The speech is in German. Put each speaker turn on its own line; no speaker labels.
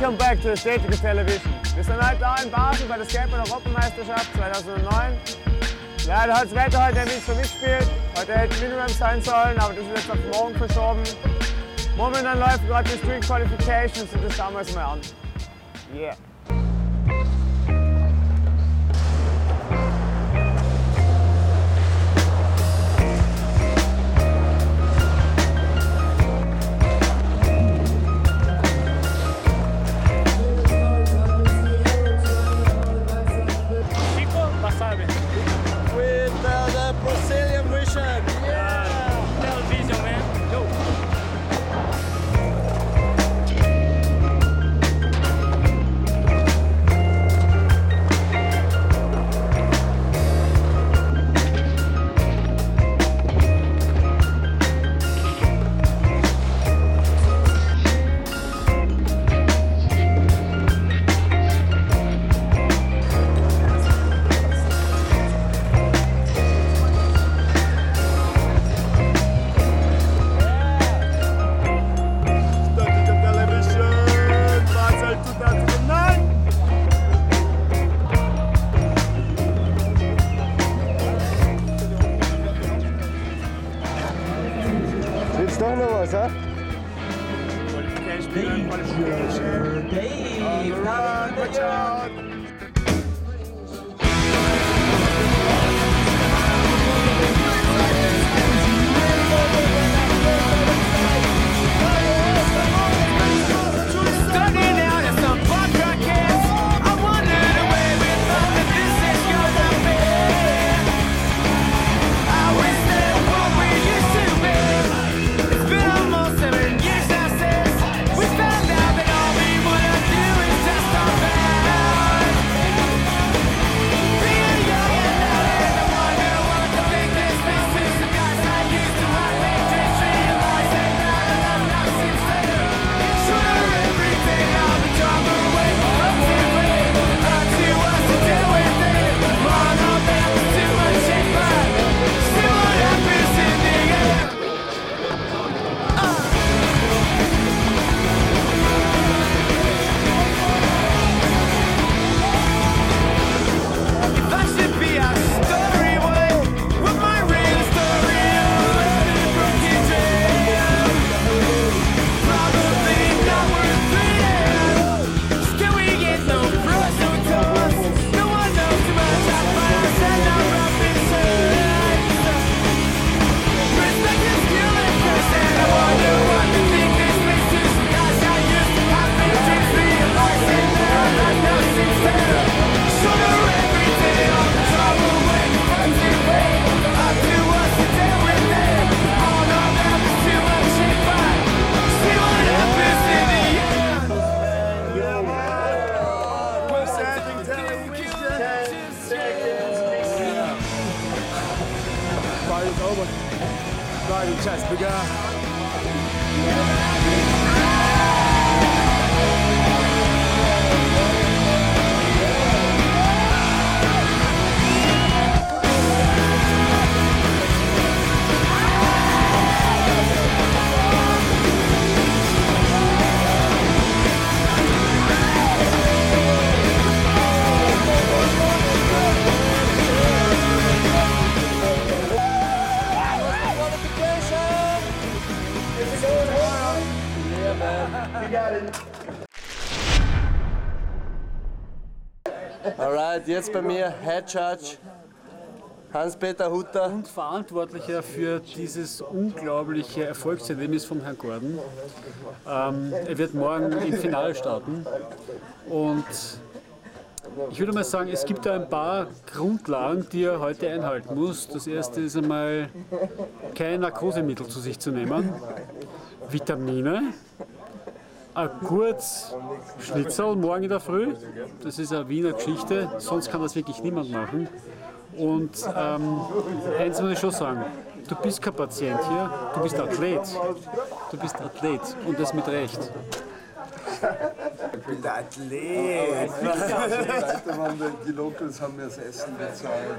Welcome back to Statical Television. Wir sind heute da in Basel bei der Skateboard-Europameisterschaft 2009. Leider hat das Wetter heute nicht so mitgespielt. Heute hätte Minimum sein sollen, aber das ist jetzt auf morgen verschoben. Momentan läuft gerade die Street Qualifications und das schauen wir uns mal an. Yeah.
Dave. Dave.
Dave. Dave. Bridal Chess Bigger.
Alright, jetzt bei mir Head Judge Hans-Peter Hutter.
und Verantwortlicher für dieses unglaubliche Erfolgserlebnis von Herrn Gordon. Ähm, er wird morgen im Finale starten und ich würde mal sagen, es gibt da ein paar Grundlagen, die er heute einhalten muss. Das erste ist einmal kein Narkosemittel zu sich zu nehmen, Vitamine, ein kurz Schnitzel morgen in der Früh, das ist eine Wiener Geschichte, sonst kann das wirklich niemand machen. Und ähm, eins muss ich schon sagen, du bist kein Patient hier, du bist Athlet. Du bist Athlet und das mit Recht.
Ich bin der Athlet. Die Locals haben mir das Essen bezahlt.